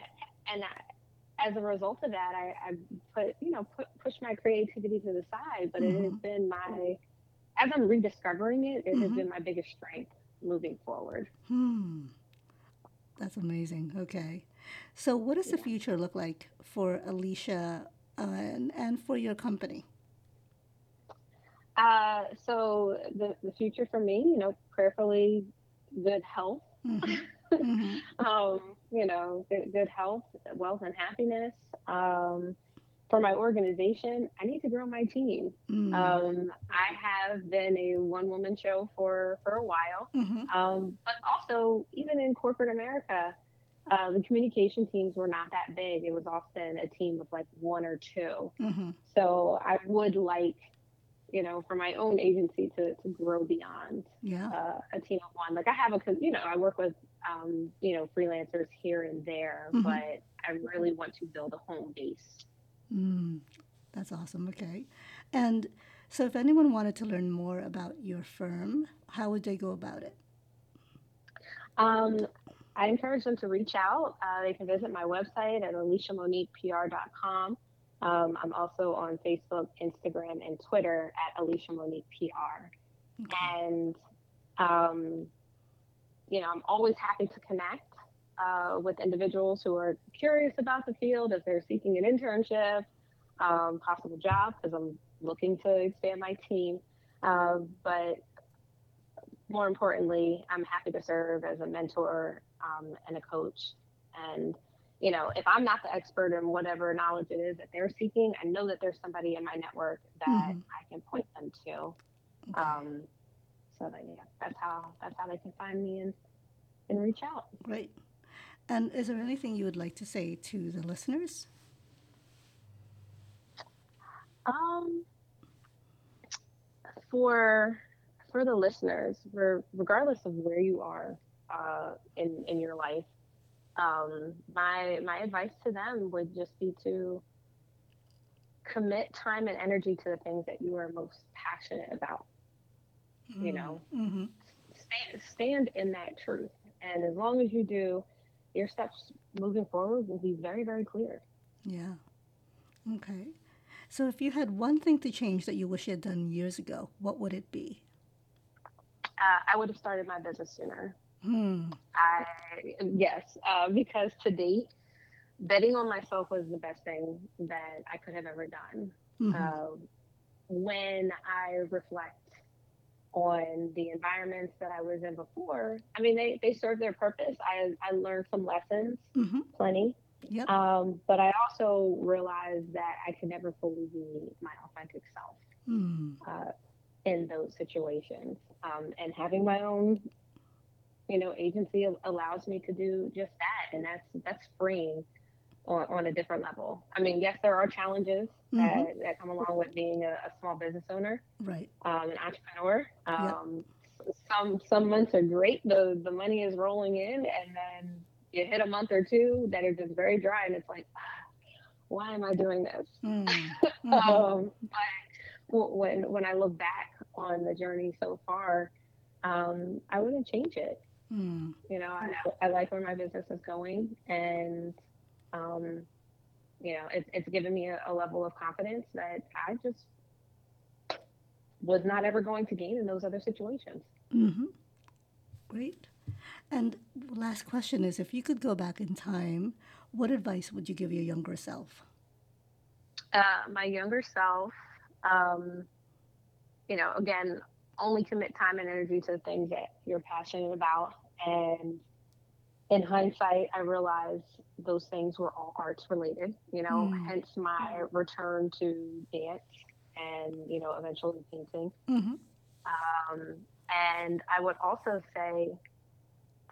and I, as a result of that, I, I put you know put push my creativity to the side. But it has Mhm. been my as I'm rediscovering it, it has Mhm. been my biggest strength moving forward. Hmm. That's amazing. Okay. So, what does the future look like for Alisha uh, and, and for your company? Uh, so the the future for me, you know, prayerfully good health. hmm hmm um, you know, good, good health, wealth, and happiness. Um, for my organization, I need to grow my team. Mm. Um, I have been a one woman show for, for a while, hmm um, but also, even in corporate America, uh, the communication teams were not that big. It was often a team of like one or two. hmm So I would like, you know, for my own agency to, to grow beyond Yeah. uh, a team of one. Like I have a, you know, I work with, um, you know, freelancers here and there, Mhm. but I really want to build a home base. Mm. That's awesome. Okay. And so, if anyone wanted to learn more about your firm, how would they go about it? Um, I encourage them to reach out. Uh, they can visit my website at alishamoniquepr.com. Um, I'm also on Facebook, Instagram, and Twitter at Alisha Monique PR. Okay. And, um, you know, I'm always happy to connect uh, with individuals who are curious about the field if they're seeking an internship, um, possible job, because I'm looking to expand my team. Uh, but more importantly, I'm happy to serve as a mentor um, and a coach. And, you know, if I'm not the expert in whatever knowledge it is that they're seeking, I know that there's somebody in my network that Mhm. I can point them to. Okay. Um, so that yeah, that's how that's how they can find me and and reach out. Right. And is there anything you would like to say to the listeners? Um, for for the listeners, for regardless of where you are uh, in in your life, um, my my advice to them would just be to commit time and energy to the things that you are most passionate about. You know, hmm stand, stand in that truth, and as long as you do, your steps moving forward will be very very clear. Yeah. Okay. So, if you had one thing to change that you wish you had done years ago, what would it be? Uh, I would have started my business sooner. Hmm. I yes, uh, because to date, betting on myself was the best thing that I could have ever done. Mhm. Um, when I reflect on the environments that I was in before, I mean they they served their purpose. I I learned some lessons, Mhm. plenty, Yep. um, but I also realized that I could never fully be my authentic self Hmm. uh, in those situations. Um, and having my own, you know, agency allows me to do just that, and that's that's freeing on, on a different level. I mean, yes, there are challenges that, that come along with being a, a small business owner, Right. um, an entrepreneur. Um, s- Some some months are great. The the money is rolling in, and then you hit a month or two that are just very dry, and it's like, "Ah, why am I doing this? Mm. Mhm. Um, but when when I look back on the journey so far, um, I wouldn't change it. Mm. You know, I, I like where my business is going, and um, you know, it's it's given me a, a level of confidence that I just was not ever going to gain in those other situations. Mm-hmm. Great. And last question is if you could go back in time, what advice would you give your younger self? uh, my younger self, um, you know, again, only commit time and energy to the things that you're passionate about. And in hindsight, I realized those things were all arts related, you know, Mm. hence my return to dance and, you know, eventually painting. hmm Um, and I would also say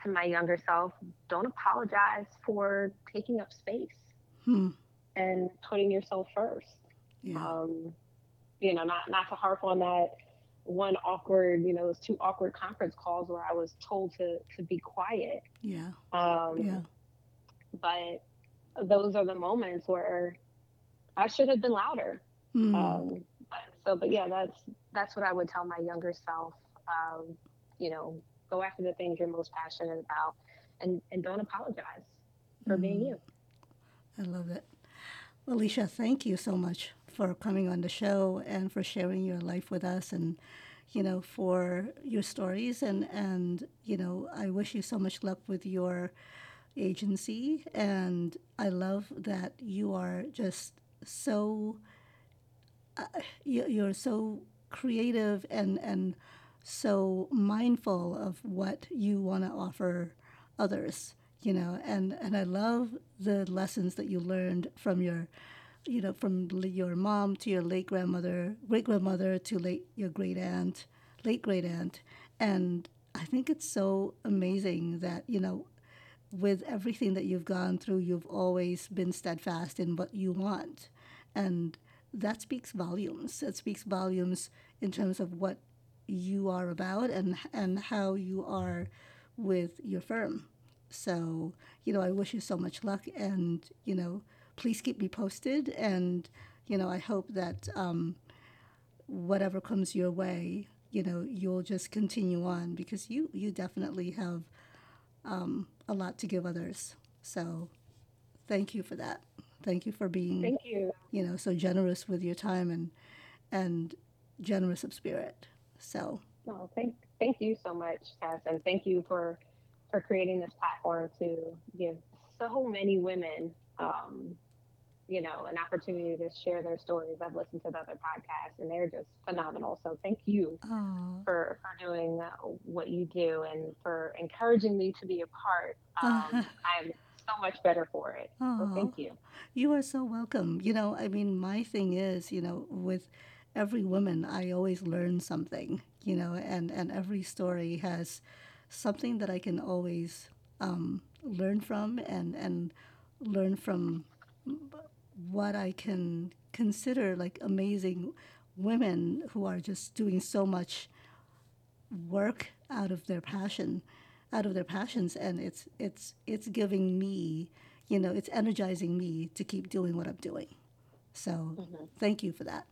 to my younger self, don't apologize for taking up space Hmm. and putting yourself first Yeah. um, you know, not not to harp on that one awkward, you know, those two awkward conference calls where I was told to to be quiet. yeah. Um, Yeah. But those are the moments where I should have been louder. Mm. Um, so, but yeah, that's that's what I would tell my younger self. Um, you know, go after the things you're most passionate about, and and don't apologize for mm. being you. I love it. Alisha, thank you so much for coming on the show and for sharing your life with us and you know for your stories. And and you know I wish you so much luck with your agency. And I love that you are just so uh, you're so creative and and so mindful of what you want to offer others you know. And and I love the lessons that you learned from your you know from your mom to your late grandmother great grandmother to late your great aunt late great aunt. And I think it's so amazing that you know with everything that you've gone through you've always been steadfast in what you want. And that speaks volumes. It speaks volumes in terms of what you are about and and how you are with your firm. So, you know, I wish you so much luck and, you know, please keep me posted. And, you know, I hope that um, whatever comes your way, you know, you'll just continue on because you, you definitely have um, a lot to give others. So thank you for that. Thank you for being, thank you. you know, so generous with your time and, and generous of spirit. So, well, thank, thank you so much, Tes, and thank you for for creating this platform to give so many women, um, you know, an opportunity to share their stories. I've listened to the other podcasts and they're just phenomenal. So thank you for, for doing what you do and for encouraging me to be a part. Um, I'm so much better for it. So thank you. You are so welcome. You know, I mean, my thing is, you know, with every woman, I always learn something, you know, and, and every story has something that I can always um, learn from and, and learn from what I can consider like amazing women who are just doing so much work out of their passion out of their passions and it's it's it's giving me you know it's energizing me to keep doing what i'm doing so mm-hmm. thank you for that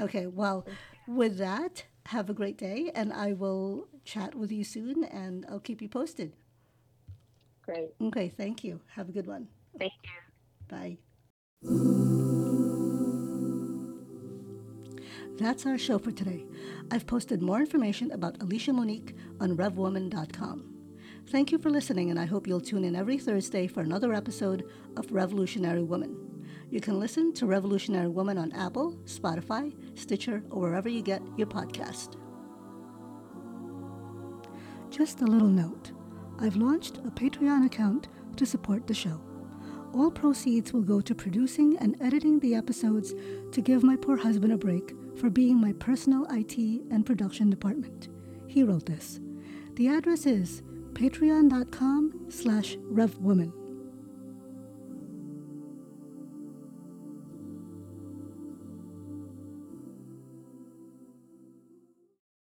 okay well with that have a great day, and I will chat with you soon, and I'll keep you posted. Great. Okay, thank you. Have a good one. Thank you. Bye. That's our show for today. I've posted more information about Alisha Monique on RevWoman.com. Thank you for listening, and I hope you'll tune in every Thursday for another episode of Revolutionary Woman. You can listen to Revolutionary Woman on Apple, Spotify, Stitcher, or wherever you get your podcast. Just a little note I've launched a Patreon account to support the show. All proceeds will go to producing and editing the episodes to give my poor husband a break for being my personal IT and production department. He wrote this. The address is patreon.com slash revwoman.